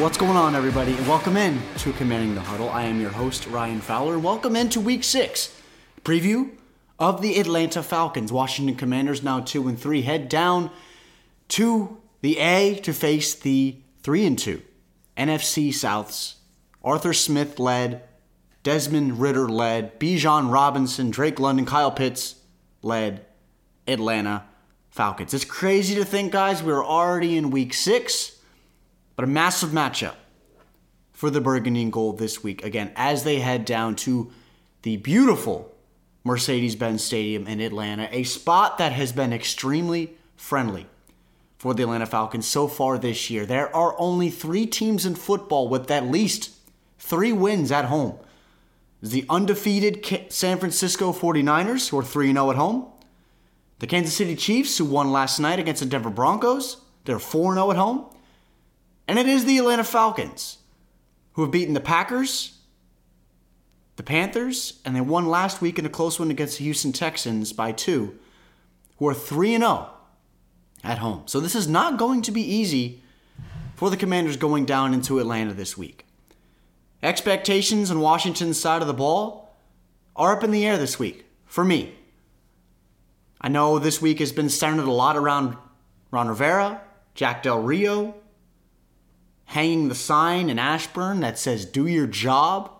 What's going on, everybody? Welcome in to Commanding the Huddle. I am your host, Ryan Fowler, welcome into Week 6. Preview of the Atlanta Falcons. Washington Commanders now 2 and 3 head down to the A to face the 3 and 2 NFC Souths. Arthur Smith led, Desmond Ridder led, Bijan Robinson, Drake London, Kyle Pitts led Atlanta Falcons. It's crazy to think, guys, we're already in Week 6 but a massive matchup for the Burgundy and Gold this week, again, as they head down to the beautiful Mercedes Benz Stadium in Atlanta, a spot that has been extremely friendly for the Atlanta Falcons so far this year. There are only three teams in football with at least three wins at home. The undefeated San Francisco 49ers, who are 3 0 at home. The Kansas City Chiefs, who won last night against the Denver Broncos, they're 4 0 at home. And it is the Atlanta Falcons who have beaten the Packers, the Panthers, and they won last week in a close one against the Houston Texans by two, who are 3 0 at home. So this is not going to be easy for the Commanders going down into Atlanta this week. Expectations on Washington's side of the ball are up in the air this week, for me. I know this week has been centered a lot around Ron Rivera, Jack Del Rio, hanging the sign in Ashburn that says, Do your job.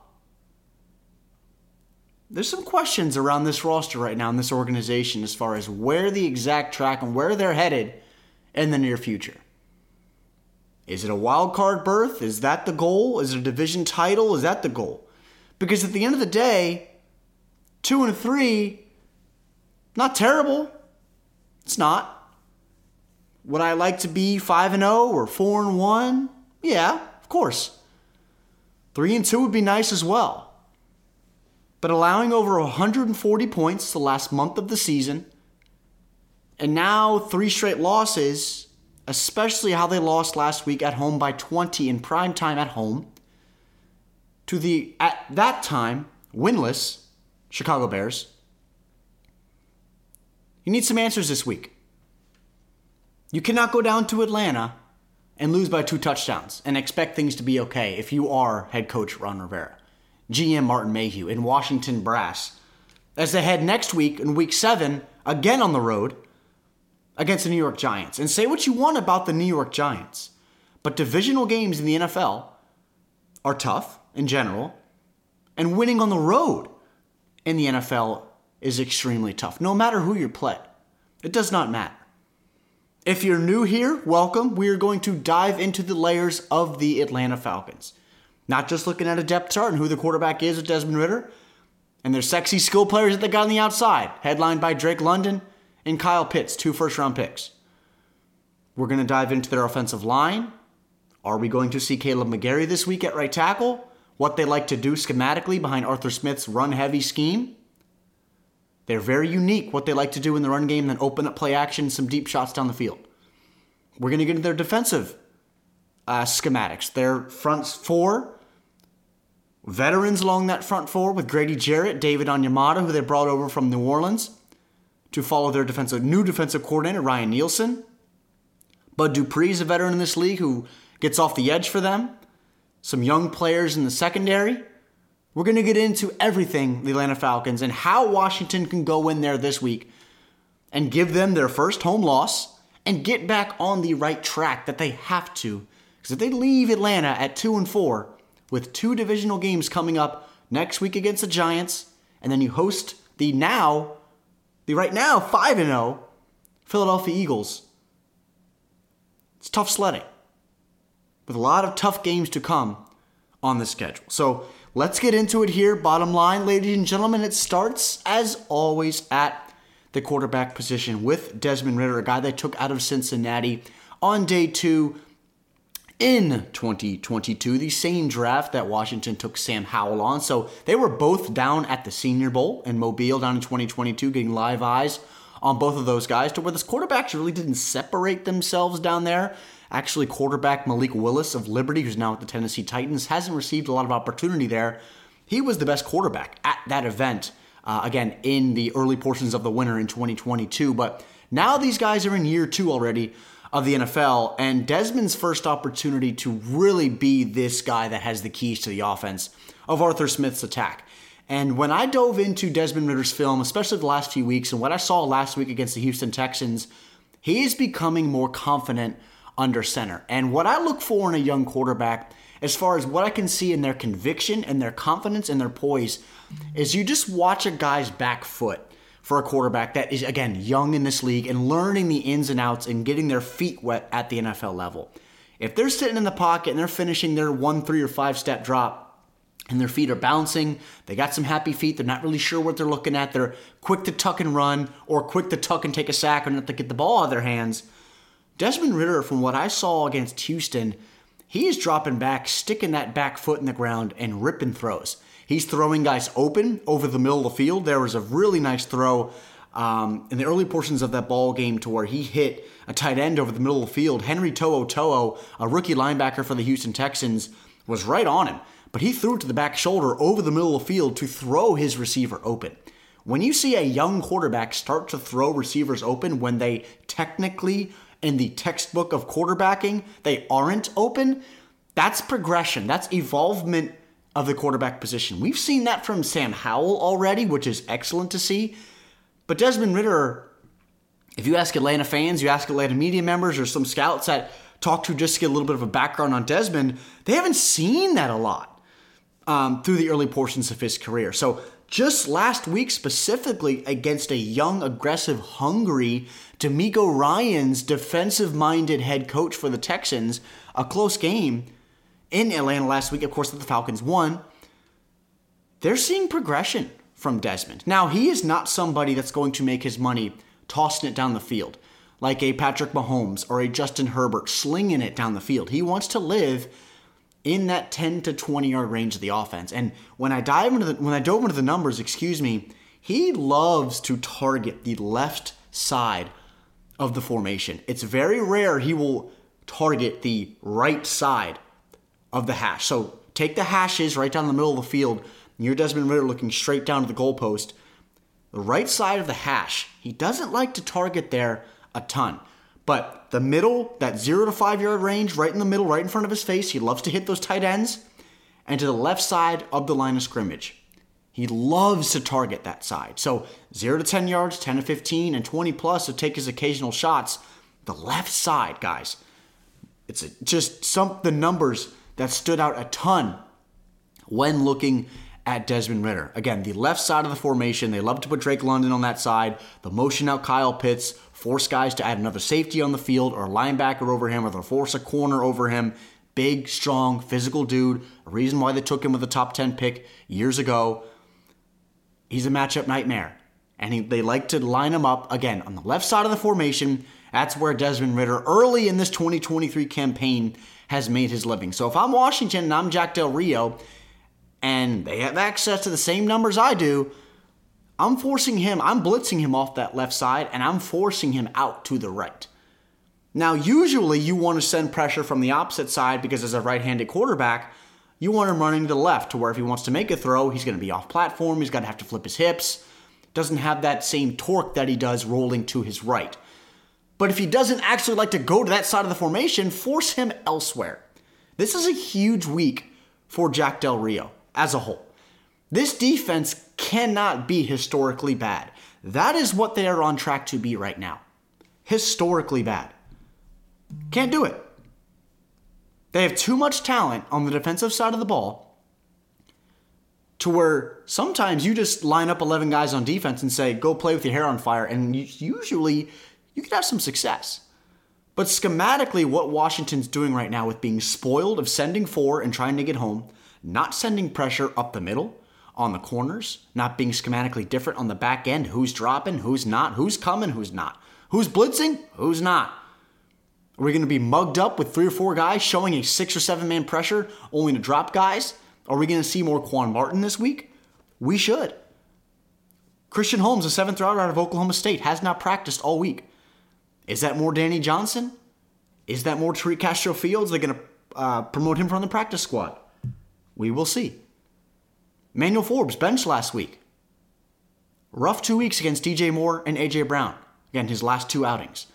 There's some questions around this roster right now in this organization as far as where the exact track and where they're headed in the near future. Is it a wild card berth? Is that the goal? Is it a division title? Is that the goal? Because at the end of the day, two and three, not terrible. It's not. Would I like to be five and zero or four and one? Yeah, of course. Three and two would be nice as well. But allowing over 140 points the last month of the season, and now three straight losses, especially how they lost last week at home by 20 in prime time at home, to the, at that time, winless Chicago Bears. You need some answers this week. You cannot go down to Atlanta and lose by two touchdowns and expect things to be okay if you are head coach Ron Rivera, GM Martin Mayhew, and Washington Brass, as they head next week in week seven, again on the road against the New York Giants. And say what you want about the New York Giants, but divisional games in the NFL are tough in general, and winning on the road in the NFL is extremely tough, no matter who you play. It does not matter. If you're new here, welcome. We are going to dive into the layers of the Atlanta Falcons. Not just looking at a depth chart and who the quarterback is with Desmond Ridder, and their sexy skill players that they got on the outside, headlined by Drake London and Kyle Pitts, two first round picks. We're going to dive into their offensive line. Are we going to see Kaleb McGary this week at right tackle? What they like to do schematically behind Arthur Smith's run heavy scheme? They're very unique what they like to do in the run game, then open up play action, some deep shots down the field. We're going to get into their defensive uh, schematics. Their front four, veterans along that front four with Grady Jarrett, David Onyemata, who they brought over from New Orleans to follow their defensive new defensive coordinator, Ryan Nielsen. Bud Dupree is a veteran in this league who gets off the edge for them. Some young players in the secondary. We're going to get into everything the Atlanta Falcons and how Washington can go in there this week and give them their first home loss and get back on the right track that they have to. Because if they leave Atlanta at 2 and 4 with two divisional games coming up next week against the Giants, and then you host the now, the right now 5 and 0 Philadelphia Eagles. It's tough sledding with a lot of tough games to come on the schedule. So let's get into it here. Bottom line, ladies and gentlemen, it starts as always at the quarterback position with Desmond Ridder, a guy they took out of Cincinnati on day two in 2022, the same draft that Washington took Sam Howell on. So they were both down at the Senior Bowl in Mobile down in 2022, getting live eyes on both of those guys to where this quarterbacks really didn't separate themselves down there. Actually, quarterback Malik Willis of Liberty, who's now at the Tennessee Titans, hasn't received a lot of opportunity there. He was the best quarterback at that event, uh, again, in the early portions of the winter in 2022. But now these guys are in year two already of the NFL, and Desmond's first opportunity to really be this guy that has the keys to the offense of Arthur Smith's attack. And when I dove into Desmond Ridder's film, especially the last few weeks, and what I saw last week against the Houston Texans, he is becoming more confident under center. And what I look for in a young quarterback, as far as what I can see in their conviction and their confidence and their poise, is you just watch a guy's back foot for a quarterback that is, again, young in this league and learning the ins and outs and getting their feet wet at the NFL level. If they're sitting in the pocket and they're finishing their one, three, or five step drop, and their feet are bouncing. They got some happy feet. They're not really sure what they're looking at. They're quick to tuck and run or quick to tuck and take a sack or not to get the ball out of their hands. Desmond Ridder, from what I saw against Houston, he is dropping back, sticking that back foot in the ground, and ripping throws. He's throwing guys open over the middle of the field. There was a really nice throw um, in the early portions of that ball game to where he hit a tight end over the middle of the field. Henry To'oTo'o, a rookie linebacker for the Houston Texans, was right on him, but he threw it to the back shoulder over the middle of the field to throw his receiver open. When you see a young quarterback start to throw receivers open when they technically in the textbook of quarterbacking, they aren't open, that's progression. That's evolvement of the quarterback position. We've seen that from Sam Howell already, which is excellent to see. But Desmond Ridder, if you ask Atlanta fans, you ask Atlanta media members, or some scouts that talk to just to get a little bit of a background on Desmond, they haven't seen that a lot um, through the early portions of his career. So just last week, specifically against a young, aggressive, hungry DeMeco Ryans defensive minded head coach for the Texans, a close game in Atlanta last week. Of course, that the Falcons won. They're seeing progression from Desmond. Now, he is not somebody that's going to make his money tossing it down the field like a Patrick Mahomes or a Justin Herbert slinging it down the field. He wants to live in that 10 to 20 yard range of the offense. And when I dive into the when I dove into the numbers, excuse me, he loves to target the left side of the formation. It's very rare he will target the right side of the hash. So take the hashes right down the middle of the field. Near Desmond Ridder looking straight down to the goalpost. The right side of the hash, he doesn't like to target there a ton. But the middle, that zero to five yard range, right in the middle, right in front of his face, he loves to hit those tight ends. And to the left side of the line of scrimmage. He loves to target that side. So 0 to 10 yards, 10 to 15, and 20 plus to take his occasional shots. The left side, guys. It's just some the numbers that stood out a ton when looking at Desmond Ridder. Again, the left side of the formation, they love to put Drake London on that side, the motion out Kyle Pitts, force guys to add another safety on the field or a linebacker over him or they'll force a corner over him. Big, strong, physical dude. A reason why they took him with a top 10 pick years ago. He's a matchup nightmare. And he, they like to line him up, again, on the left side of the formation. That's where Desmond Ridder, early in this 2023 campaign, has made his living. So if I'm Washington and I'm Jack Del Rio, and they have access to the same numbers I do, I'm forcing him, I'm blitzing him off that left side, and I'm forcing him out to the right. Now, usually you want to send pressure from the opposite side because as a right handed quarterback, you want him running to the left to where if he wants to make a throw, he's going to be off platform, he's going to have to flip his hips, doesn't have that same torque that he does rolling to his right. But if he doesn't actually like to go to that side of the formation, force him elsewhere. This is a huge week for Jack Del Rio as a whole. This defense cannot be historically bad. That is what they are on track to be right now. Historically bad. Can't do it. They have too much talent on the defensive side of the ball to where sometimes you just line up 11 guys on defense and say, go play with your hair on fire, and usually you could have some success. But schematically, what Washington's doing right now with being spoiled of sending four and trying to get home, not sending pressure up the middle, on the corners, not being schematically different on the back end, who's dropping, who's not, who's coming, who's not, who's blitzing, who's not. Are we going to be mugged up with three or four guys showing a six or seven man pressure only to drop guys? Are we going to see more Quan Martin this week? We should. Christian Holmes, a seventh rounder out of Oklahoma State, has not practiced all week. Is that more Danny Johnson? Is that more Tariq Castro Fields? They're going to uh, promote him from the practice squad. We will see. Manuel Forbes benched last week. Rough two weeks against DJ Moore and AJ Brown. Again, his last two outings.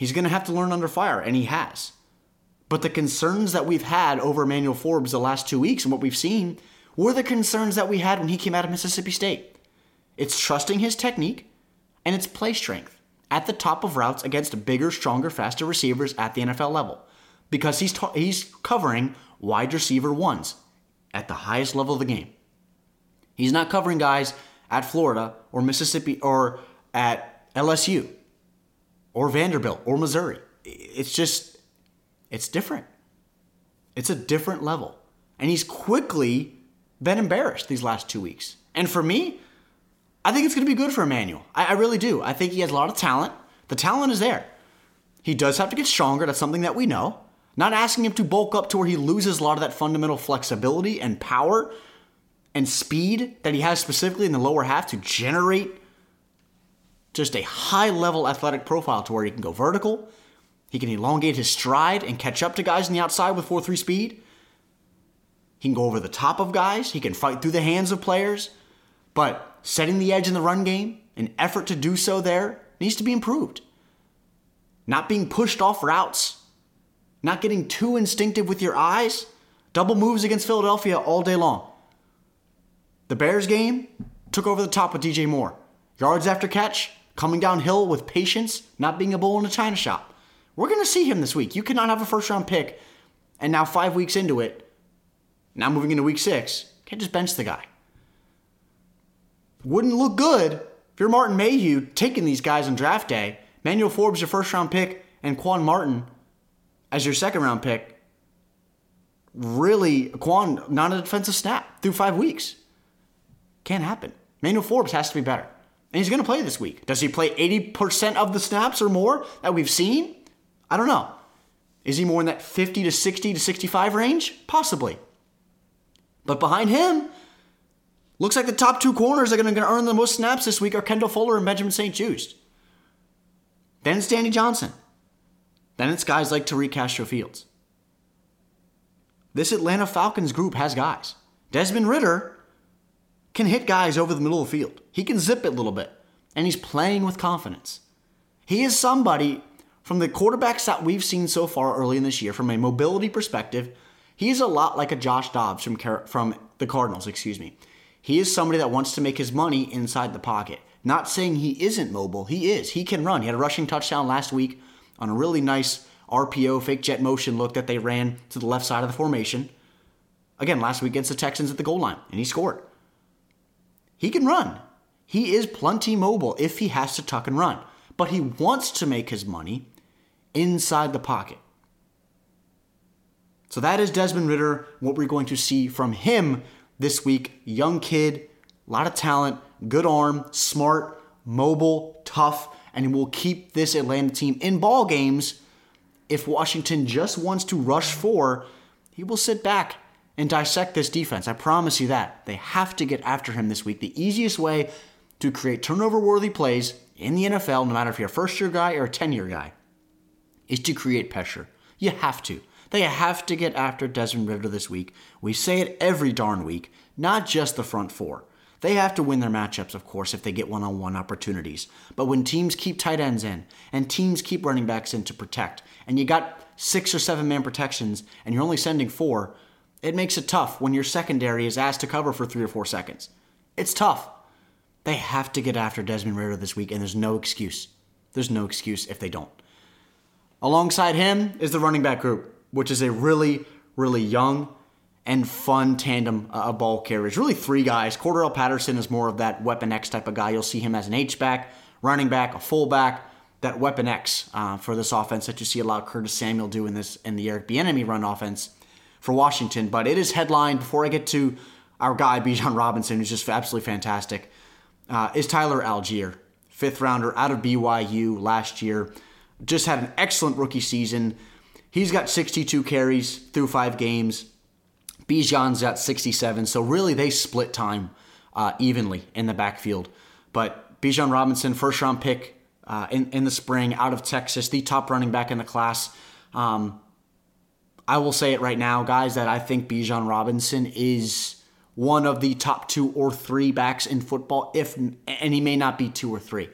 He's going to have to learn under fire, and he has. But the concerns that we've had over Emmanuel Forbes the last two weeks and what we've seen were the concerns that we had when he came out of Mississippi State. It's trusting his technique and its play strength at the top of routes against bigger, stronger, faster receivers at the NFL level because he's, ta- he's covering wide receiver ones at the highest level of the game. He's not covering guys at Florida or Mississippi or at LSU or Vanderbilt or Missouri. It's just, it's different. It's a different level. And he's quickly been embarrassed these last two weeks. And for me, I think it's going to be good for Emmanuel. I, I really do. I think he has a lot of talent. The talent is there. He does have to get stronger. That's something that we know. Not asking him to bulk up to where he loses a lot of that fundamental flexibility and power and speed that he has specifically in the lower half to generate just a high level athletic profile to where he can go vertical, he can elongate his stride and catch up to guys on the outside with 4 3 speed. He can go over the top of guys, he can fight through the hands of players, but setting the edge in the run game, an effort to do so there needs to be improved. Not being pushed off routes, not getting too instinctive with your eyes, double moves against Philadelphia all day long. The Bears game took over the top with DJ Moore. Yards after catch, coming downhill with patience, not being a bull in a china shop. We're going to see him this week. You cannot have a first round pick, and now five weeks into it, now moving into week six, can't just bench the guy. Wouldn't look good if you're Martin Mayhew taking these guys on draft day. Manuel Forbes, your first round pick, and Quan Martin as your second round pick. Really, Quan, not a defensive snap through five weeks. Can't happen. Manuel Forbes has to be better. And he's going to play this week. Does he play 80% of the snaps or more that we've seen? I don't know. Is he more in that 50 to 60 to 65 range? Possibly. But behind him, looks like the top two corners are going to earn the most snaps this week are Kendall Fuller and Benjamin St-Juste. Then it's Danny Johnson. Then it's guys like Tariq Castro Fields. This Atlanta Falcons group has guys. Desmond Ridder can hit guys over the middle of the field. He can zip it a little bit, and he's playing with confidence. He is somebody from the quarterbacks that we've seen so far early in this year, from a mobility perspective, he's a lot like a Josh Dobbs from, from the Cardinals, excuse me. He is somebody that wants to make his money inside the pocket. Not saying he isn't mobile, he is. He can run. He had a rushing touchdown last week on a really nice RPO fake jet motion look that they ran to the left side of the formation. Again, last week against the Texans at the goal line, and he scored. He can run. He is plenty mobile if he has to tuck and run, but he wants to make his money inside the pocket. So that is Desmond Ridder, what we're going to see from him this week. Young kid, a lot of talent, good arm, smart, mobile, tough, and will keep this Atlanta team in ball games. If Washington just wants to rush four, he will sit back and dissect this defense. I promise you that. They have to get after him this week. The easiest way to create turnover worthy plays in the NFL, no matter if you're a first year guy or a 10 year guy, is to create pressure. You have to. They have to get after Desmond Ridder this week. We say it every darn week, not just the front four. They have to win their matchups, of course, if they get one on one opportunities. But when teams keep tight ends in and teams keep running backs in to protect, and you got six or seven man protections and you're only sending four, it makes it tough when your secondary is asked to cover for three or four seconds. It's tough. They have to get after Desmond Ridder this week, and there's no excuse. There's no excuse if they don't. Alongside him is the running back group, which is a really, really young and fun tandem uh, of ball carriers. Really, three guys. Cordarrelle Patterson is more of that weapon X type of guy. You'll see him as an H back, running back, a fullback. That weapon X uh, for this offense that you see a lot of Curtis Samuel do in this in the Eric Bieniemy run offense for Washington. But it is headlined before I get to our guy Bijan Robinson, who's just absolutely fantastic. Uh, is Tyler Allgeier, fifth rounder out of BYU last year, just had an excellent rookie season. He's got 62 carries through five games. Bijan's got 67. So really, they split time uh, evenly in the backfield. But Bijan Robinson, first round pick uh, in, in the spring out of Texas, the top running back in the class. Um, I will say it right now, guys, that I think Bijan Robinson is one of the top two or three backs in football, if and he may not be two or three.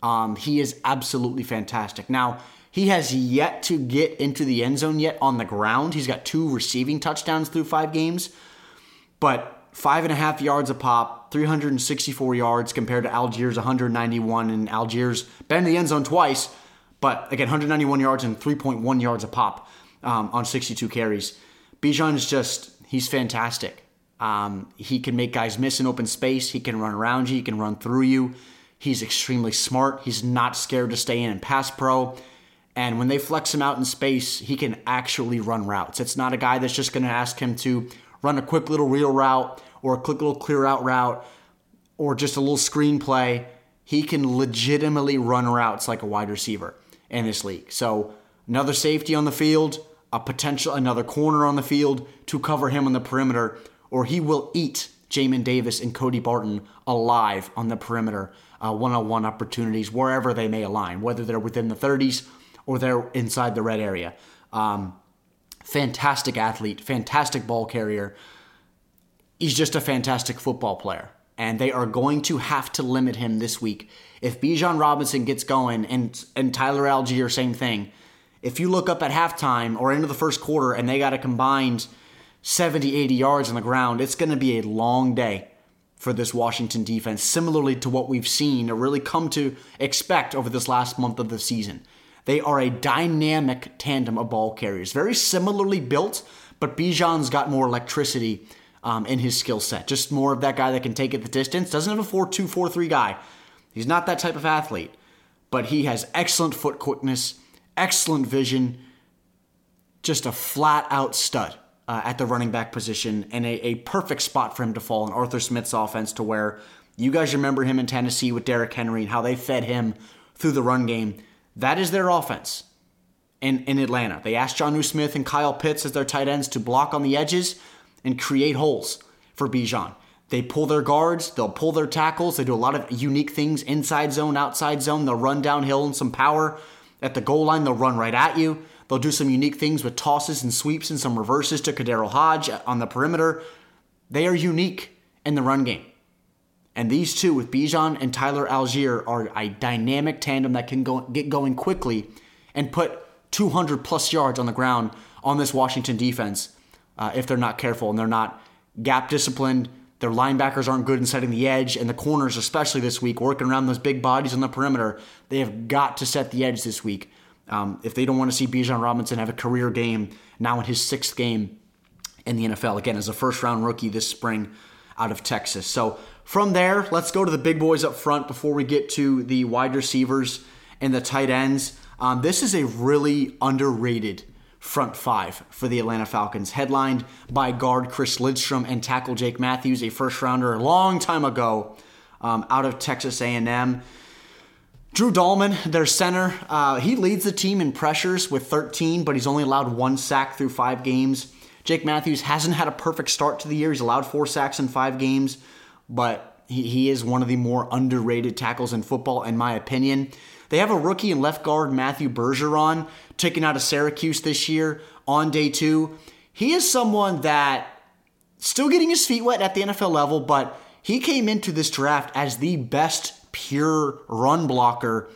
Um, he is absolutely fantastic. Now, he has yet to get into the end zone yet on the ground. He's got two receiving touchdowns through five games, but five and a half yards a pop, 364 yards compared to Allgeier's 191, and Allgeier's been in the end zone twice, but again, 191 yards and 3.1 yards a pop um, on 62 carries. Bijan is just, he's fantastic. Um, he can make guys miss in open space. He can run around you. He can run through you. He's extremely smart. He's not scared to stay in and pass pro. And when they flex him out in space, he can actually run routes. It's not a guy that's just going to ask him to run a quick little reel route or a quick little clear out route or just a little screen play. He can legitimately run routes like a wide receiver in this league. So another safety on the field, a potential another corner on the field to cover him on the perimeter, or he will eat Jamin Davis and Cody Barton alive on the perimeter, one on one opportunities wherever they may align, whether they're within the 30s or they're inside the red area. Um, fantastic athlete, fantastic ball carrier. He's just a fantastic football player. And they are going to have to limit him this week. If Bijan Robinson gets going and, and Tyler Allgeier, same thing. If you look up at halftime or into the first quarter and they got a combined 70, 80 yards on the ground, it's going to be a long day for this Washington defense, similarly to what we've seen or really come to expect over this last month of the season. They are a dynamic tandem of ball carriers, very similarly built, but Bijan's got more electricity um, in his skill set. Just more of that guy that can take it the distance. Doesn't have a 4 2 4 3 guy. He's not that type of athlete, but he has excellent foot quickness, excellent vision, just a flat out stud. Uh, at the running back position and a, a perfect spot for him to fall in Arthur Smith's offense to where you guys remember him in Tennessee with Derrick Henry and how they fed him through the run game. That is their offense in, in Atlanta. They asked Jonnu Smith and Kyle Pitts as their tight ends to block on the edges and create holes for Bijan. They pull their guards, they'll pull their tackles, they do a lot of unique things inside zone, outside zone. They'll run downhill and some power. At the goal line, they'll run right at you. They'll do some unique things with tosses and sweeps and some reverses to KhaDarel Hodge on the perimeter. They are unique in the run game. And these two, with Bijan and Tyler Allgeier, are a dynamic tandem that can go, get going quickly and put 200 plus yards on the ground on this Washington defense uh, if they're not careful and they're not gap disciplined. Their linebackers aren't good in setting the edge, and the corners, especially this week, working around those big bodies on the perimeter. They have got to set the edge this week. Um, if they don't want to see Bijan Robinson have a career game now in his sixth game in the NFL, again, as a first round rookie this spring out of Texas. So from there, let's go to the big boys up front before we get to the wide receivers and the tight ends. Um, this is a really underrated front five for the Atlanta Falcons, headlined by guard Chris Lindstrom and tackle Jake Matthews, a first rounder a long time ago um, out of Texas A&M. Drew Dalman, their center, uh, he leads the team in pressures with 13, but he's only allowed one sack through five games. Jake Matthews hasn't had a perfect start to the year. He's allowed four sacks in five games but he, he is one of the more underrated tackles in football, in my opinion. They have a rookie and left guard, Matthew Bergeron, taken out of Syracuse this year on day two. He is someone that still getting his feet wet at the NFL level, but he came into this draft as the best pure run blocker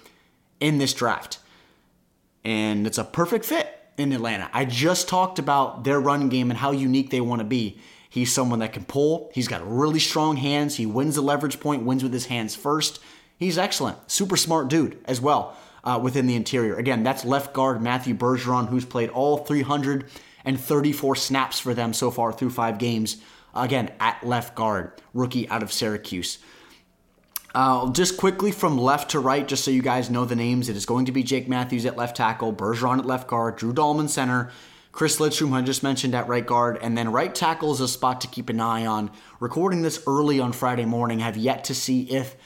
in this draft. And it's a perfect fit in Atlanta. I just talked about their run game and how unique they want to be. He's someone that can pull. He's got really strong hands. He wins the leverage point, wins with his hands first. He's excellent. Super smart dude as well uh, within the interior. Again, that's left guard Matthew Bergeron, who's played all 334 snaps for them so far through five games. Again, at left guard, rookie out of Syracuse. Uh, just quickly from left to right, just so you guys know the names, it is going to be Jake Matthews at left tackle, Bergeron at left guard, Drew Dalman center, Chris Lindstrom, I just mentioned at right guard, and then right tackle is a spot to keep an eye on. Recording this early on Friday morning, have yet to see if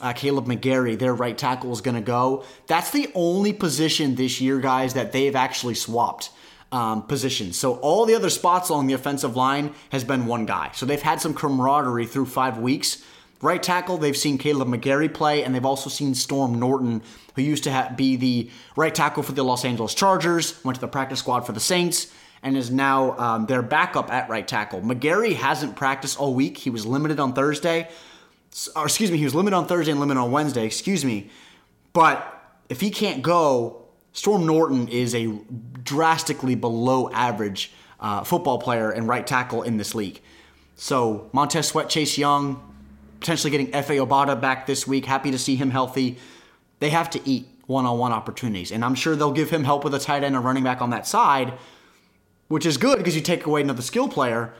uh, Kaleb McGary, their right tackle, is going to go. That's the only position this year, guys, that they've actually swapped um, positions. So all the other spots along the offensive line has been one guy. So they've had some camaraderie through five weeks. Right tackle, they've seen Kaleb McGary play, and they've also seen Storm Norton, who used to ha- be the right tackle for the Los Angeles Chargers, went to the practice squad for the Saints, and is now um, their backup at right tackle. McGary hasn't practiced all week. He was limited on Thursday. Or excuse me, he was limited on Thursday and limited on Wednesday, excuse me. But if he can't go, Storm Norton is a drastically below average uh, football player and right tackle in this league. So Montez Sweat, Chase Young, potentially getting Efe Obada back this week. Happy to see him healthy. They have to eat one-on-one opportunities, and I'm sure they'll give him help with a tight end and running back on that side, which is good because you take away another skill player.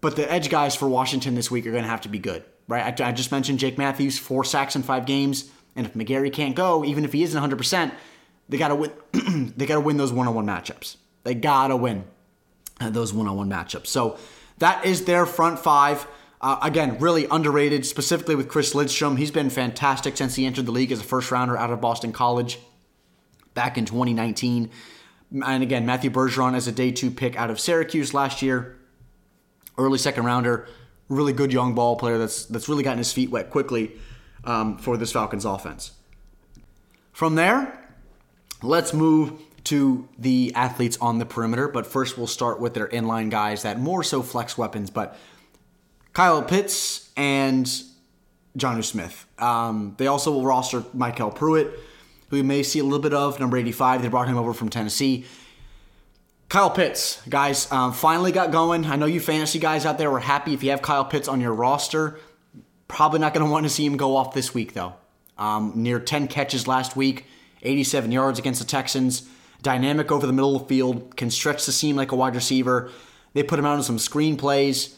But the edge guys for Washington this week are going to have to be good, right? I, I just mentioned Jake Matthews, four sacks in five games, and if McGary can't go, even if he isn't 100 percent they gotta win. they gotta win those one-on-one matchups. They gotta win uh, those one-on-one matchups. So that is their front five. Uh, again, really underrated, specifically with Chris Lindstrom. He's been fantastic since he entered the league as a first rounder out of Boston College back in 2019. And again, Matthew Bergeron as a day two pick out of Syracuse last year, early second rounder, really good young ball player that's that's really gotten his feet wet quickly um, for this Falcons offense. From there, Let's move to the athletes on the perimeter, but first we'll start with their inline guys that more so flex weapons, but Kyle Pitts and Jonnu Smith. Um, they also will roster MyCole Pruitt, who you may see a little bit of, number 85. They brought him over from Tennessee. Kyle Pitts, guys, um, finally got going. I know you fantasy guys out there were happy if you have Kyle Pitts on your roster. Probably not going to want to see him go off this week, though. Um, near 10 catches last week. 87 yards against the Texans. Dynamic over the middle of the field, can stretch the seam like a wide receiver. They put him out on some screen plays.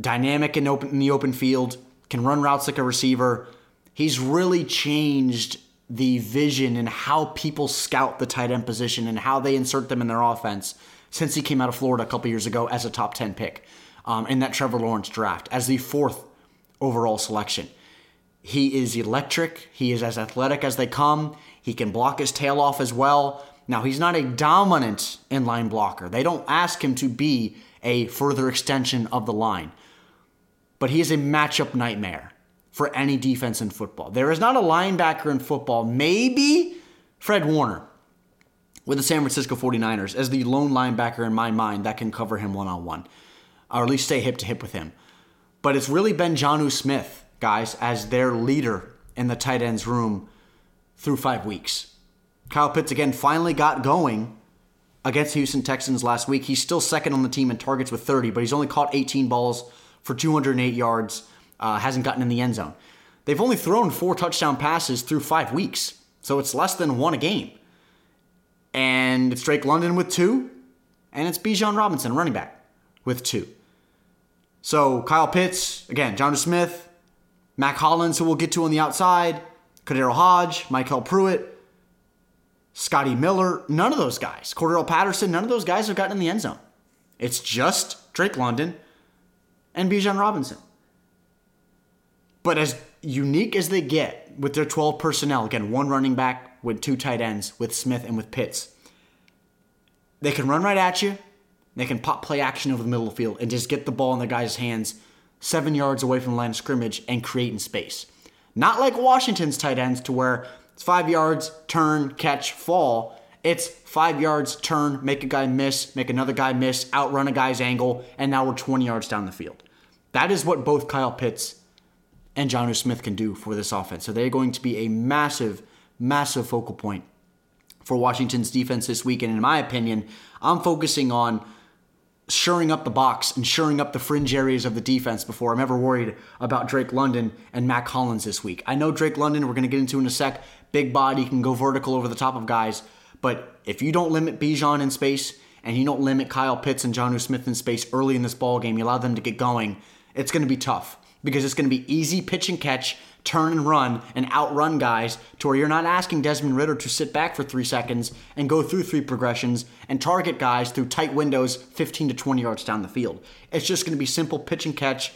Dynamic in, open, in the open field, can run routes like a receiver. He's really changed the vision and how people scout the tight end position and how they insert them in their offense since he came out of Florida a couple years ago as a top 10 pick um, in that Trevor Lawrence draft as the fourth overall selection. He is electric. He is as athletic as they come. He can block his tail off as well. Now, he's not a dominant inline blocker. They don't ask him to be a further extension of the line. But he is a matchup nightmare for any defense in football. There is not a linebacker in football, maybe Fred Warner with the San Francisco 49ers as the lone linebacker in my mind that can cover him one on one, or at least stay hip to hip with him. But it's really been Jonnu Smith, guys, as their leader in the tight ends room through five weeks. Kyle Pitts again finally got going against Houston Texans last week. He's still second on the team in targets with 30, but he's only caught 18 balls for 208 yards, uh, hasn't gotten in the end zone. They've only thrown four touchdown passes through five weeks, so it's less than one a game. And it's Drake London with two, and it's Bijan Robinson, running back, with two. So Kyle Pitts, again, John Smith, Mack Hollins, who we'll get to on the outside, KhaDarel Hodge, MyCole Pruitt, Scotty Miller, none of those guys. Cordarrelle Patterson, none of those guys have gotten in the end zone. It's just Drake London and Bijan Robinson. But as unique as they get with their 12 personnel, again, one running back with two tight ends with Smith and with Pitts, they can run right at you. They can pop play action over the middle of the field and just get the ball in the guy's hands seven yards away from the line of scrimmage and create in space. Not like Washington's tight ends to where it's five yards, turn, catch, fall. It's five yards, turn, make a guy miss, make another guy miss, outrun a guy's angle, and now we're 20 yards down the field. That is what both Kyle Pitts and Jonnu Smith can do for this offense. So they're going to be a massive, massive focal point for Washington's defense this week. And in my opinion, I'm focusing on shoring up the box and shoring up the fringe areas of the defense before I'm ever worried about Drake London and Mack Hollins this week. I know Drake London, we're going to get into in a sec, big body, can go vertical over the top of guys. But if you don't limit Bijan in space and you don't limit Kyle Pitts and Jonnu Smith in space early in this ball game, you allow them to get going, it's going to be tough because it's going to be easy pitch and catch, turn and run, and outrun guys to where you're not asking Desmond Ridder to sit back for three seconds and go through three progressions and target guys through tight windows 15 to 20 yards down the field. It's just going to be simple pitch and catch,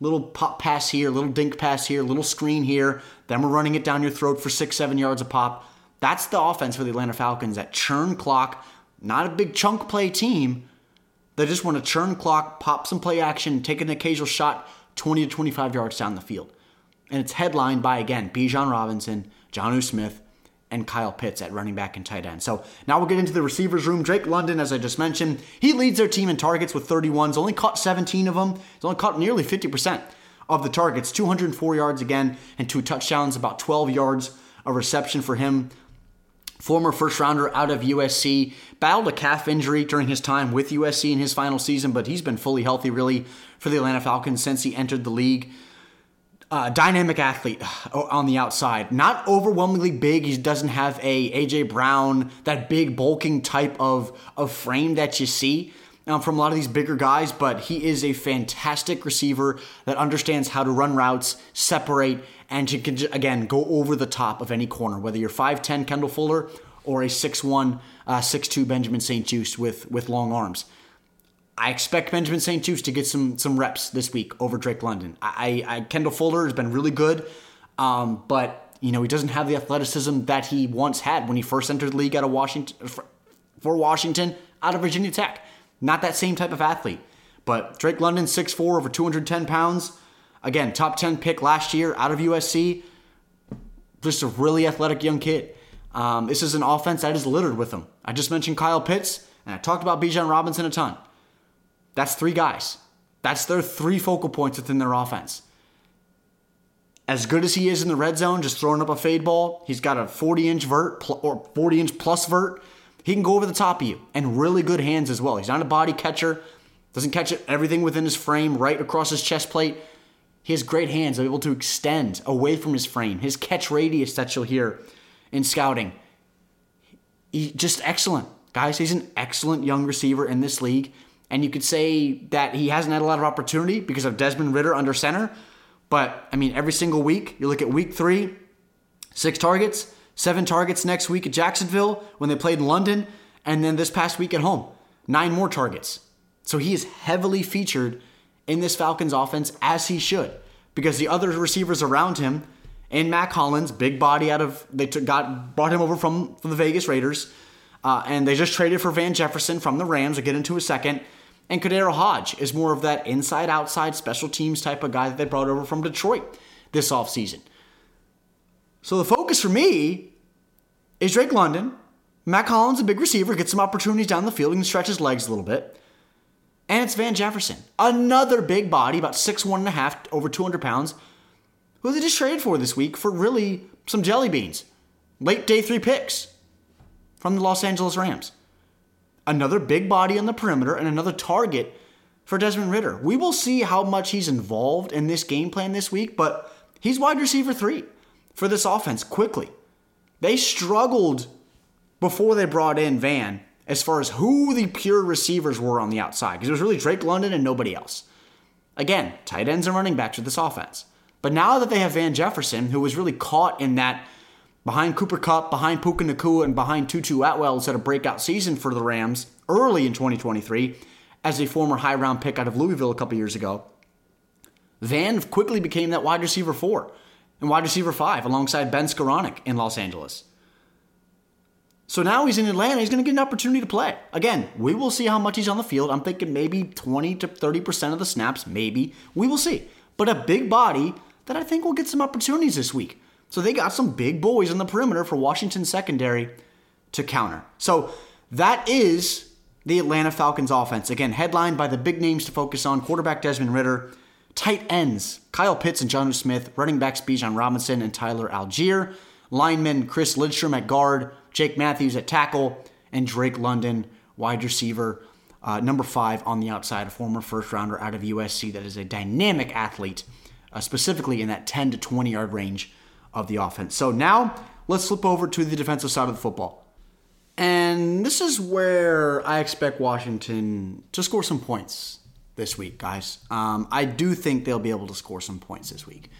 little pop pass here, little dink pass here, little screen here. Then we're running it down your throat for six, seven yards a pop. That's the offense for the Atlanta Falcons that churn clock, not a big chunk play team. They just want to churn clock, pop some play action, take an occasional shot 20 to 25 yards down the field. And it's headlined by, again, Bijan Robinson, Jonnu Smith, and Kyle Pitts at running back and tight end. So now we'll get into the receivers room. Drake London, as I just mentioned, he leads their team in targets with 31. He's only caught 17 of them. He's only caught nearly 50% of the targets, 204 yards again, and two touchdowns, about 12 yards of reception for him. Former first rounder out of USC, battled a calf injury during his time with USC in his final season, but he's been fully healthy really for the Atlanta Falcons since he entered the league. Uh, dynamic athlete on the outside, not overwhelmingly big. He doesn't have a AJ Brown, that big bulking type of of frame that you see um, from a lot of these bigger guys. But he is a fantastic receiver that understands how to run routes, separate, and to again go over the top of any corner, whether you're 5'10 Kendall Fuller or a 6'1, uh, 6'2 Benjamin St-Juste with with long arms. I expect Benjamin St-Juste to get some some reps this week over Drake London. I, I Kendall Fuller has been really good, um, but you know he doesn't have the athleticism that he once had when he first entered the league out of Washington for Washington out of Virginia Tech. Not that same type of athlete. But Drake London, 6'4", over 210 pounds. Again, top 10 pick last year out of USC. Just a really athletic young kid. Um, this is an offense that is littered with them. I just mentioned Kyle Pitts, and I talked about Bijan Robinson a ton. That's three guys. That's their three focal points within their offense. As good as he is in the red zone, just throwing up a fade ball, he's got a 40 inch vert or 40 inch plus vert. He can go over the top of you and really good hands as well. He's not a body catcher, doesn't catch everything within his frame, right across his chest plate. He has great hands, able to extend away from his frame. His catch radius that you'll hear in scouting, he, just excellent. Guys, he's an excellent young receiver in this league. And you could say that he hasn't had a lot of opportunity because of Desmond Ridder under center. But I mean, every single week, you look at week three, six targets, seven targets next week at Jacksonville when they played in London, and then this past week at home, nine more targets. So he is heavily featured in this Falcons offense as he should because the other receivers around him and Mack Hollins, big body out of they took, got brought him over from, from the Vegas Raiders, uh, and they just traded for Van Jefferson from the Rams. I'll get into a second. And KhaDarel Hodge is more of that inside outside special teams type of guy that they brought over from Detroit this offseason. So the focus for me is Drake London. Mack Hollins, a big receiver, gets some opportunities down the field. and stretch his legs a little bit. And it's Van Jefferson, another big body, about six one and a half, over 200 pounds, who they just traded for this week for really some jelly beans. Late day three picks from the Los Angeles Rams another big body on the perimeter, and another target for Desmond Ridder. We will see how much he's involved in this game plan this week, but he's wide receiver three for this offense quickly. They struggled before they brought in Van as far as who the pure receivers were on the outside because it was really Drake London and nobody else. Again, tight ends and running backs with this offense. But now that they have Van Jefferson, who was really caught in that behind Cooper Kupp, behind Puka Nacua, and behind Tutu Atwell, had a breakout season for the Rams early in 2023 as a former high round pick out of Louisville a couple years ago. Van quickly became that wide receiver four and wide receiver five alongside Ben Skowronek in Los Angeles. So now he's in Atlanta. He's going to get an opportunity to play. Again, we will see how much he's on the field. I'm thinking maybe 20 to 30% of the snaps, maybe. We will see. But a big body that I think will get some opportunities this week. So they got some big boys on the perimeter for Washington secondary to counter. So that is the Atlanta Falcons offense. Again, headlined by the big names to focus on quarterback Desmond Ridder, tight ends Kyle Pitts and Jonnu Smith, running backs Bijan Robinson and Tyler Allgeier, linemen Chris Lindstrom at guard, Jake Matthews at tackle, and Drake London, wide receiver. Uh, number five on the outside, a former first rounder out of USC that is a dynamic athlete, uh, specifically in that 10 to 20 yard range of the offense. So now let's flip over to the defensive side of the football. And this is where I expect Washington to score some points this week, guys. Um, I do think they'll be able to score some points this week.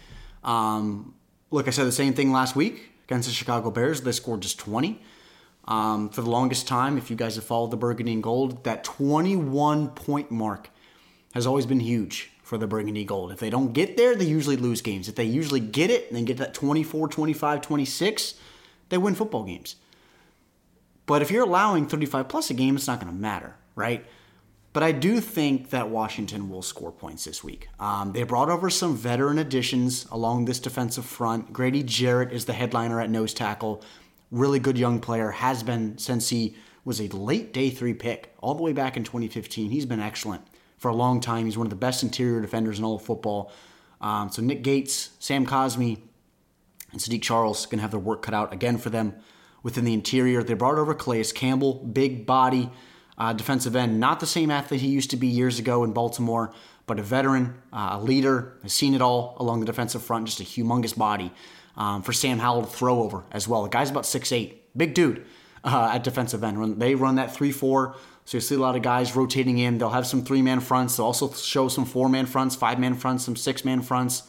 Um, look, I said the same thing last week against the Chicago Bears. They scored just 20. Um, for the longest time, if you guys have followed the Burgundy and Gold, that 21 point mark has always been huge for the Burgundy Gold. If they don't get there, they usually lose games. If they usually get it and then get that 24, 25, 26, they win football games. But if you're allowing 35 plus a game, it's not going to matter, right? But I do think that Washington will score points this week. Um, they brought over some veteran additions along this defensive front. Grady Jarrett is the headliner at nose tackle. Really good young player, has been since he was a late day three pick, all the way back in 2015. He's been excellent for a long time. He's one of the best interior defenders in all of football. Um, so Nick Gates, Sam Cosmi, and Saahdiq Charles going to have their work cut out again for them within the interior. They brought over Calais Campbell, big body, uh, defensive end, not the same athlete he used to be years ago in Baltimore, but a veteran, uh, a leader, has seen it all along the defensive front, just a humongous body. Um, for Sam Howell to throw over as well. The guy's about 6'8, big dude uh, at defensive end. When They run that 3 4, so you see a lot of guys rotating in. They'll have some three man fronts. They'll also show some four man fronts, five man fronts, some six man fronts.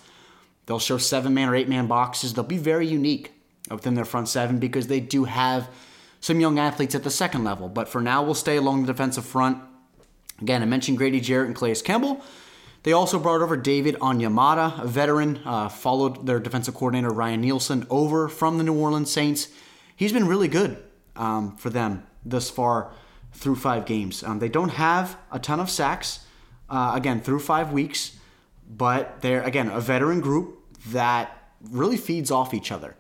They'll show seven man or eight man boxes. They'll be very unique within their front seven because they do have some young athletes at the second level. But for now, we'll stay along the defensive front. Again, I mentioned Grady Jarrett and Calais Campbell. They also brought over David Onyemata, a veteran, uh, followed their defensive coordinator Ryan Nielsen over from the New Orleans Saints. He's been really good um, for them thus far through five games. Um, they don't have a ton of sacks, uh, again, through five weeks, but they're, again, a veteran group that really feeds off each other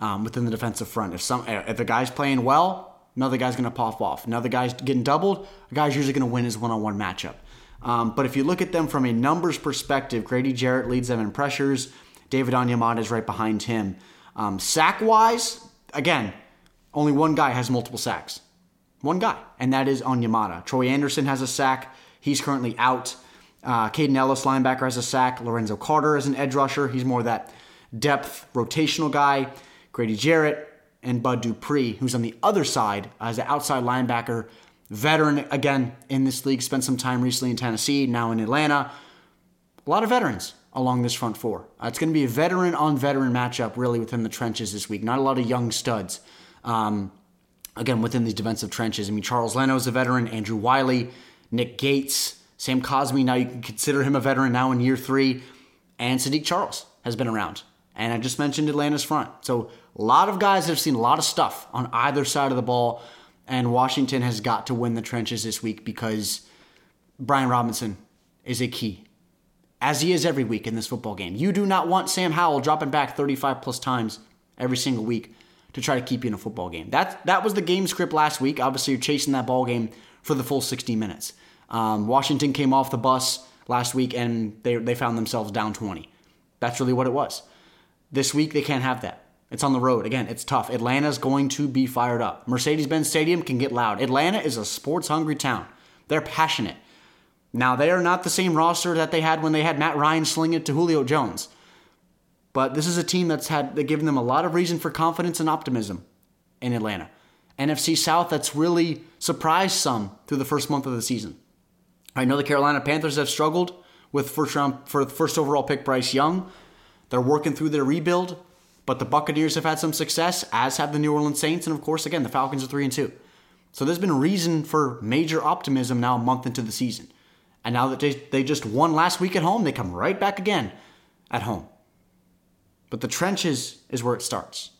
um, within the defensive front. If some if the guy's playing well, another guy's going to pop off. Another guy's getting doubled, a guy's usually going to win his one-on-one matchup. Um, but if you look at them from a numbers perspective, Grady Jarrett leads them in pressures. David Onyemata is right behind him. Um, sack wise, again, only one guy has multiple sacks. One guy, and that is Onyemata. Troy Anderson has a sack. He's currently out. Uh, Kaden Elliss, linebacker, has a sack. Lorenzo Carter is an edge rusher. He's more that depth rotational guy. Grady Jarrett and Bud Dupree, who's on the other side as an outside linebacker, veteran again in this league, spent some time recently in Tennessee, now in Atlanta. A lot of veterans along this front four. Uh, it's going to be a veteran on veteran matchup really within the trenches this week. Not a lot of young studs. Um, again, within these defensive trenches. I mean, Charles Leno's a veteran, Andrew Wylie, Nick Gates, Sam Cosmi. Now you can consider him a veteran now in year three. And Saahdiq Charles has been around. And I just mentioned Atlanta's front. So a lot of guys have seen a lot of stuff on either side of the ball, and Washington has got to win the trenches this week because Brian Robinson is a key, as he is every week in this football game. You do not want Sam Howell dropping back 35 plus times every single week to try to keep you in a football game. That that was the game script last week. Obviously, you're chasing that ball game for the full 60 minutes. Um, Washington came off the bus last week and they they found themselves down 20. That's really what it was. This week they can't have that. It's on the road. Again, it's tough. Atlanta's going to be fired up. Mercedes Benz Stadium can get loud. Atlanta is a sports hungry town. They're passionate. Now, they are not the same roster that they had when they had Matt Ryan sling it to Julio Jones. But this is a team that's had they've given them a lot of reason for confidence and optimism in Atlanta. NFC South that's really surprised some through the first month of the season. I know the Carolina Panthers have struggled with first round for first overall pick Bryce Young. They're working through their rebuild. But the Buccaneers have had some success, as have the New Orleans Saints, and of course, again, the Falcons are three and two. So there's been reason for major optimism now a month into the season. And now that they, they just won last week at home, they come right back again at home. But the trenches is where it starts.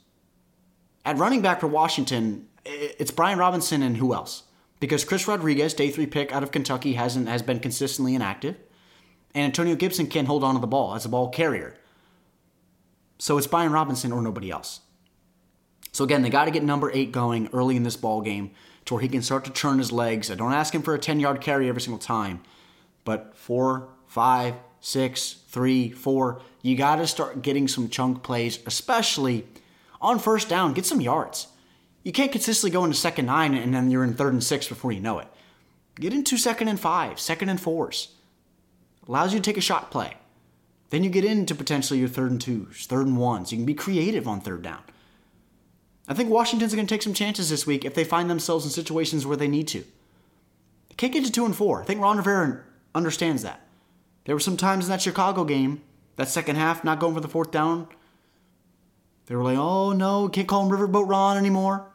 At running back for Washington, it's Brian Robinson and who else? Because Chris Rodriguez, day three pick out of Kentucky, hasn't has been consistently inactive, and Antonio Gibson can't hold on to the ball as a ball carrier. So it's Brian Robinson or nobody else. So again, they got to get number eight going early in this ball game to where he can start to turn his legs. I don't ask him for a 10 yard carry every single time, but four, five, six, three, four, you got to start getting some chunk plays, especially on first down. Get some yards. You can't consistently go into second nine and then you're in third and six before you know it. Get into second and five, second and fours. Allows you to take a shot play. Then you get into potentially your third and twos, third and ones. You can be creative on third down. I think Washington's going to take some chances this week if they find themselves in situations where they need to. They can't get to two and four. I think Ron Rivera understands that. There were some times in that Chicago game, that second half, not going for the fourth down. They were like, "Oh no, can't call him Riverboat Ron anymore."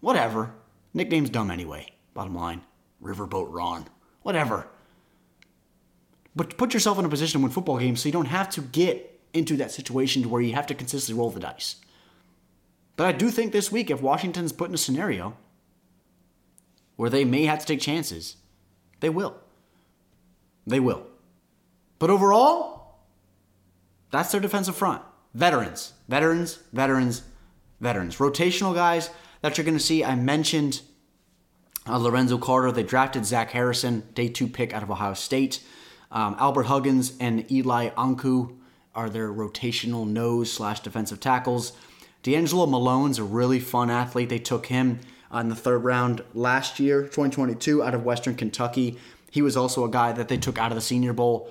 Whatever. Nickname's dumb anyway. Bottom line, Riverboat Ron. Whatever. But put yourself in a position to win football games so you don't have to get into that situation where you have to consistently roll the dice. But I do think this week, if Washington's put in a scenario where they may have to take chances, they will. They will. But overall, that's their defensive front. Veterans, veterans, veterans, veterans. Rotational guys that you're going to see. I mentioned uh, Lorenzo Carter. They drafted Zach Harrison, day two pick out of Ohio State. Um, Albert Huggins and Eli Ankou are their rotational nose slash defensive tackles. DeAngelo Malone's a really fun athlete. They took him in the third round last year, 2022, out of Western Kentucky. He was also a guy that they took out of the Senior Bowl.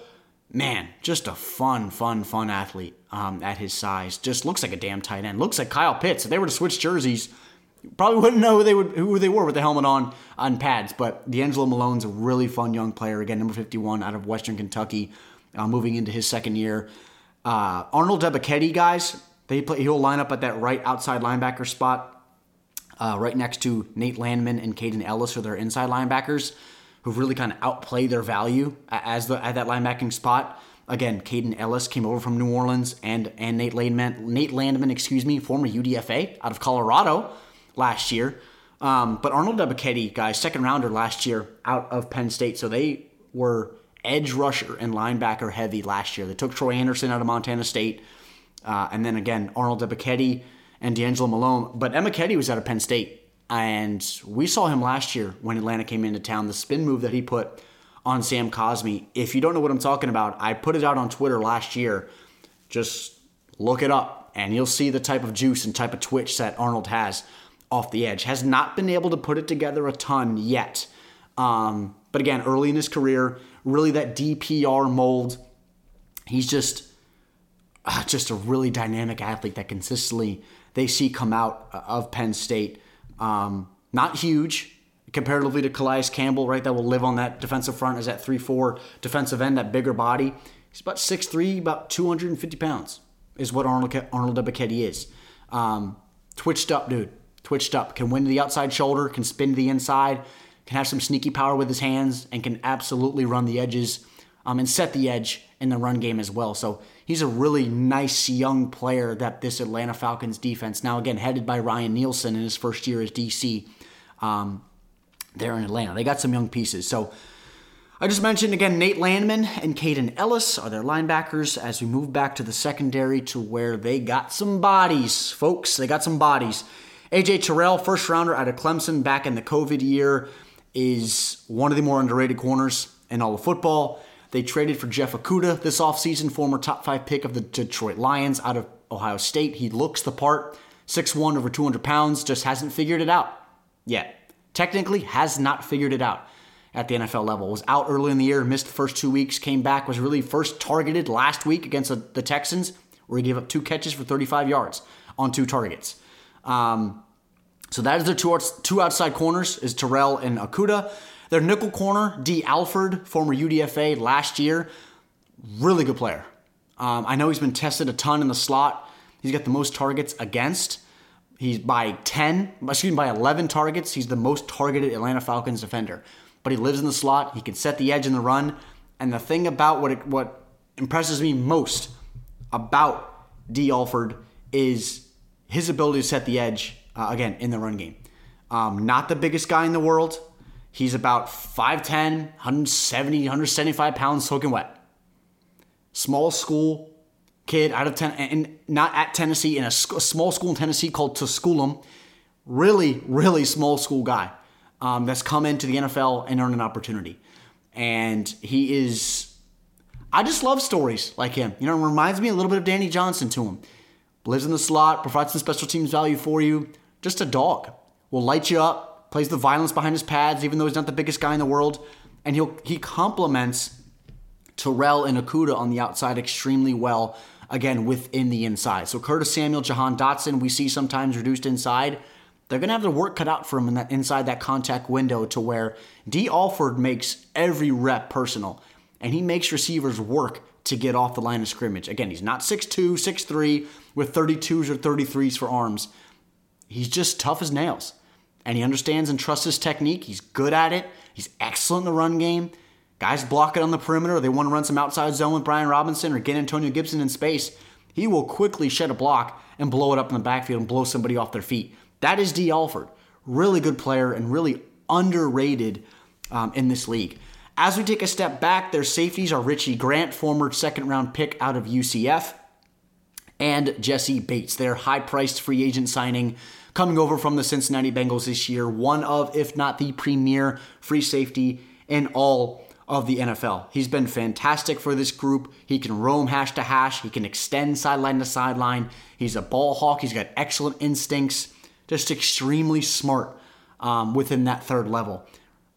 Man, just a fun, fun, fun athlete um, at his size. Just looks like a damn tight end. Looks like Kyle Pitts. If they were to switch jerseys, probably wouldn't know who they would who they were with the helmet on on pads. But DeAngelo Malone's a really fun young player. Again, number 51 out of Western Kentucky, uh, moving into his second year. Uh, Arnold Ebiketie, guys, they play. He'll line up at that right outside linebacker spot, uh, right next to Nate Landman and Kaden Elliss, are their inside linebackers, who've really kind of outplayed their value as the at that linebacking spot. Again, Kaden Elliss came over from New Orleans, and and Nate Landman, Nate Landman, excuse me, former UDFA out of Colorado last year. Um, but Arnold Ebiketie, guys, second rounder last year out of Penn State, so they were edge rusher and linebacker heavy last year. They took Troy Anderson out of Montana State. Uh, and then again, Arnold Ebiketie and DeAngelo Malone. But Emma Ebiketie was out of Penn State. And we saw him last year when Atlanta came into town. The spin move that he put on Sam Cosmi. If you don't know what I'm talking about, I put it out on Twitter last year. Just look it up and you'll see the type of juice and type of twitch that Arnold has off the edge. Has not been able to put it together a ton yet. Um, but again, early in his career, really that DPR mold. He's just uh, just a really dynamic athlete that consistently they see come out of Penn State. Um, not huge comparatively to Calais Campbell, right? That will live on that defensive front as that 3 4 defensive end, that bigger body. He's about 6'3, about 250 pounds, is what Arnold, Arnold Ebiketie is. Um, twitched up, dude. Twitched up. Can win the outside shoulder, can spin to the inside, can have some sneaky power with his hands, and can absolutely run the edges um, and set the edge in the run game as well. So he's a really nice young player that this Atlanta Falcons defense, now again headed by Ryan Nielsen in his first year as DC, um, there in Atlanta. They got some young pieces. So I just mentioned again Nate Landman and Kaden Elliss are their linebackers as we move back to the secondary to where they got some bodies, folks. They got some bodies. AJ Terrell, first rounder out of Clemson back in the COVID year, is one of the more underrated corners in all of football. They traded for Jeff Okudah this offseason, former top five pick of the Detroit Lions out of Ohio State. He looks the part, 6'1, over 200 pounds, just hasn't figured it out yet. Technically, has not figured it out at the NFL level. Was out early in the year, missed the first two weeks, came back, was really first targeted last week against the Texans, where he gave up two catches for 35 yards on two targets. Um, so that is their two, two outside corners, is Terrell and Okudah. Their nickel corner, Dee Alford, former UDFA last year, really good player. Um, I know he's been tested a ton in the slot. He's got the most targets against. He's by 10, excuse me, by 11 targets. He's the most targeted Atlanta Falcons defender. But he lives in the slot. He can set the edge in the run. And the thing about what it, what impresses me most about Dee Alford is his ability to set the edge uh, again in the run game. Um, not the biggest guy in the world. He's about 5'10, 170, 175 pounds soaking wet. Small school kid out of ten, and not at Tennessee, in a, small school in Tennessee called Tusculum. Really, really small school guy um, that's come into the NFL and earned an opportunity. And he is, I just love stories like him. You know, it reminds me a little bit of Danny Johnson to him. Lives in the slot, provides some special teams value for you. Just a dog. Will light you up, plays the violence behind his pads, even though he's not the biggest guy in the world. And he'll he complements Terrell and Okudah on the outside extremely well again, within the inside. So Curtis Samuel, Jahan Dotson, we see sometimes reduced inside. They're going to have their work cut out for him in that, inside that contact window to where Dee Alford makes every rep personal, and he makes receivers work to get off the line of scrimmage. Again, he's not 6'2, 6'3 with 32s or 33s for arms. He's just tough as nails. And he understands and trusts his technique. He's good at it. He's excellent in the run game. Guys block it on the perimeter. They want to run some outside zone with Brian Robinson or get Antonio Gibson in space. He will quickly shed a block and blow it up in the backfield and blow somebody off their feet. That is Dee Alford. Really good player and really underrated um, in this league. As we take a step back, their safeties are Richie Grant, former second round pick out of UCF, and Jessie Bates, their high priced free agent signing coming over from the Cincinnati Bengals this year. One of, if not the premier free safety in all of the NFL. He's been fantastic for this group. He can roam hash to hash, he can extend sideline to sideline. He's a ball hawk, he's got excellent instincts, just extremely smart um, within that third level.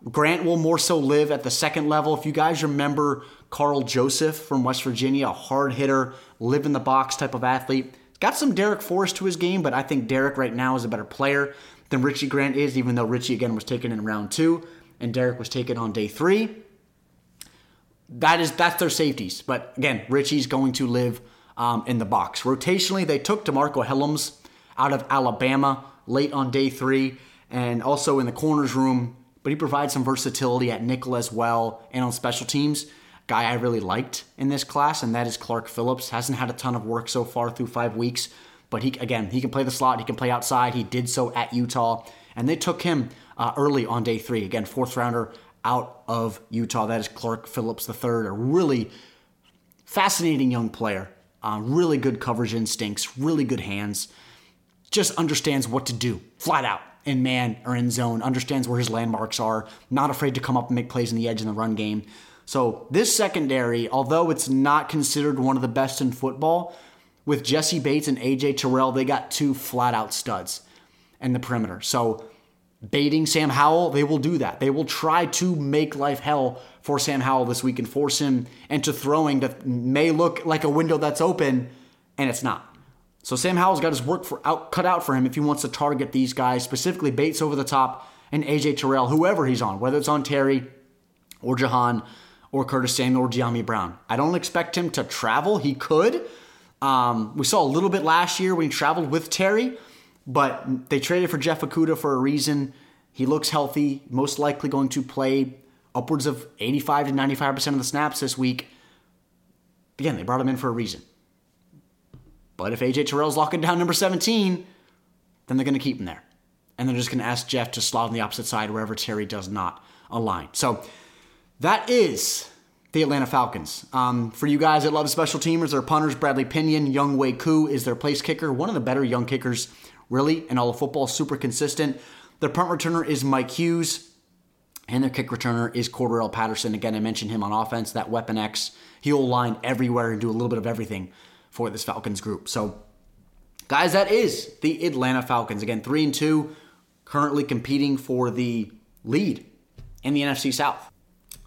Grant will more so live at the second level. If you guys remember Karl Joseph from West Virginia, a hard hitter, live in the box type of athlete. Got some Darrick Forrest to his game, but I think Darrick right now is a better player than Richie Grant is, even though Richie again was taken in round two and Darrick was taken on day three. That is that's their safeties. But again, Richie's going to live um, in the box. Rotationally, they took DeMarcco Hellams out of Alabama late on day three, and also in the corners room, but he provides some versatility at nickel as well and on special teams. Guy I really liked in this class, and that is Clark Phillips. Hasn't had a ton of work so far through five weeks, but he again he can play the slot, he can play outside. He did so at Utah, and they took him uh, early on day three. Again, fourth rounder out of Utah. That is Clark Phillips III, a really fascinating young player. Uh, really good coverage instincts, really good hands. Just understands what to do, flat out in man or in zone, understands where his landmarks are, not afraid to come up and make plays in the edge in the run game. So this secondary, although it's not considered one of the best in football, with Jessie Bates and AJ Terrell, they got two flat out studs in the perimeter. So baiting Sam Howell, they will do that. They will try to make life hell for Sam Howell this week and force him into throwing that may look like a window that's open, and it's not. So Sam Howell's got his work for out, cut out for him if he wants to target these guys, specifically Bates over the top and AJ Terrell, whoever he's on, whether it's on Terry or Jahan or Curtis Samuel or Dyami Brown. I don't expect him to travel. He could. Um, we saw a little bit last year when he traveled with Terry, but they traded for Jeff Okudah for a reason. He looks healthy, most likely going to play upwards of 85 to 95% of the snaps this week. Again, they brought him in for a reason. But if AJ Terrell's locking down number 17, then they're going to keep him there. And they're just going to ask Jeff to slot on the opposite side wherever Terry does not align. So that is the Atlanta Falcons. Um, for you guys that love special teamers, their punters, Bradley Pinion, Younghoe Koo is their place kicker. One of the better young kickers, really, in all of football, super consistent. Their punt returner is Mike Hughes. And their kick returner is Cordarrelle Patterson. Again, I mentioned him on offense, that Weapon X. He'll line everywhere and do a little bit of everything for this Falcons group. So, guys, that is the Atlanta Falcons. Again, 3 and 2, currently competing for the lead in the NFC South.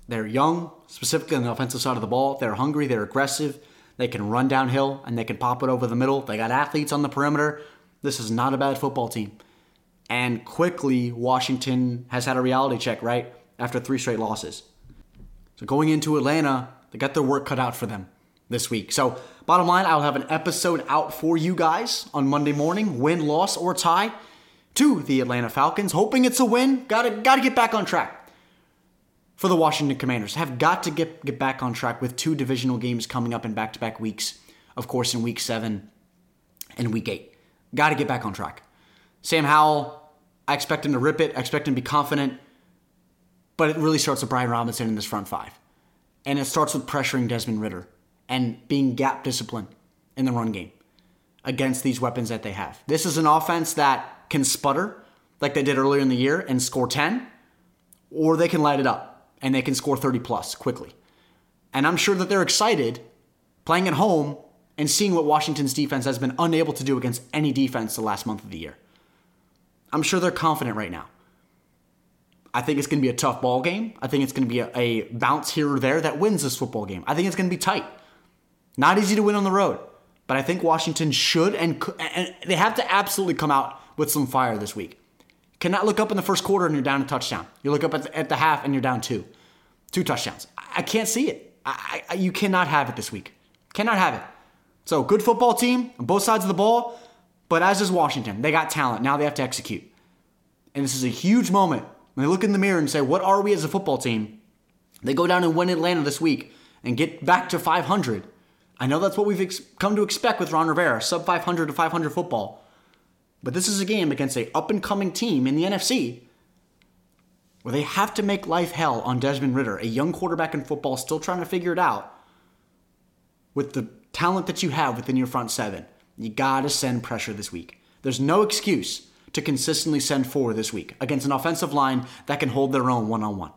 They're young, specifically on the offensive side of the ball. They're hungry, they're aggressive. They can run downhill and they can pop it over the middle. They got athletes on the perimeter. This is not a bad football team. And quickly, Washington has had a reality check, right? After three straight losses. So going into Atlanta, they got their work cut out for them this week. So Bottom line, I'll have an episode out for you guys on Monday morning, win, loss, or tie to the Atlanta Falcons. Hoping it's a win. Gotta gotta get back on track. For the Washington Commanders, have got to get, get back on track with two divisional games coming up in back to back weeks. Of course, in week seven and week eight. Got to get back on track. Sam Howell, I expect him to rip it. I expect him to be confident. But it really starts with Brian Robinson in this front five. And it starts with pressuring Desmond Ridder and being gap disciplined in the run game against these weapons that they have. This is an offense that can sputter like they did earlier in the year and score 10, or they can light it up and they can score 30 plus quickly. And I'm sure that they're excited playing at home and seeing what Washington's defense has been unable to do against any defense the last month of the year. I'm sure they're confident right now. I think it's going to be a tough ball game. I think it's going to be a, a bounce here or there that wins this football game. I think it's going to be tight. Not easy to win on the road. But I think Washington should and, and they have to absolutely come out with some fire this week. Cannot look up in the first quarter and you're down a touchdown. You look up at the, at the half and you're down two, two touchdowns. I, I can't see it. I, I, you cannot have it this week. Cannot have it. So good football team on both sides of the ball, but as is Washington, they got talent. Now they have to execute, and this is a huge moment when they look in the mirror and say, "What are we as a football team?" They go down and win Atlanta this week and get back to 500. I know that's what we've ex- come to expect with Ron Rivera, sub 500 to 500 football. But this is a game against a up and coming team in the NFC where they have to make life hell on Desmond Ridder, a young quarterback in football still trying to figure it out. With the talent that you have within your front seven, you got to send pressure this week. There's no excuse to consistently send four this week against an offensive line that can hold their own one on one.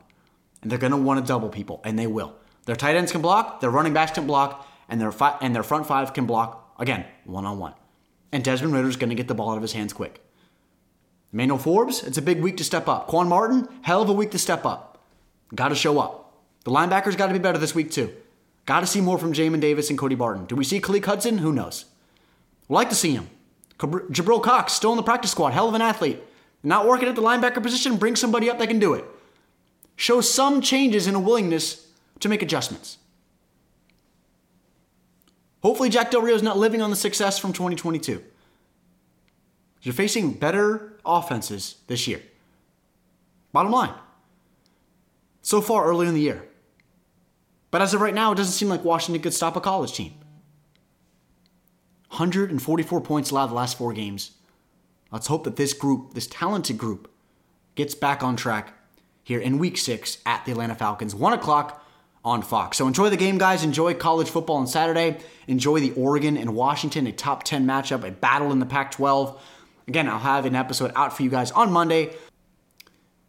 And they're going to want to double people, and they will. Their tight ends can block, their running backs can block, and their fi- and their front five can block again one on one. And Desmond Ridder's going to get the ball out of his hands quick. Manuel Forbes, it's a big week to step up. Quan Martin, hell of a week to step up. Got to show up. The linebackers got to be better this week too. Got to see more from Jamin Davis and Cody Barton. Do we see Khaleke Hudson? Who knows? Like to see him. Jabril Cox, still in the practice squad, hell of an athlete. Not working at the linebacker position, bring somebody up that can do it. Show some changes in a willingness to make adjustments. Hopefully, Jack Del Rio is not living on the success from 2022. You're facing better offenses this year. Bottom line. So far early in the year. But as of right now, it doesn't seem like Washington could stop a college team. 144 points allowed the last four games. Let's hope that this group, this talented group, gets back on track here in week six at the Atlanta Falcons. One o'clock on Fox. So enjoy the game, guys. Enjoy college football on Saturday. Enjoy the Oregon and Washington, a top 10 matchup, a battle in the Pac 12. Again, I'll have an episode out for you guys on Monday.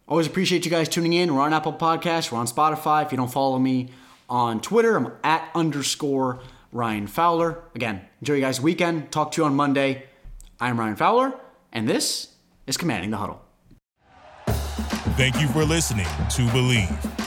Always appreciate you guys tuning in. We're on Apple Podcasts, we're on Spotify. If you don't follow me on Twitter, I'm at underscore Ryan Fowler. Again, enjoy you guys' weekend. Talk to you on Monday. I'm Ryan Fowler, and this is Commanding the Huddle. Thank you for listening to Bleav.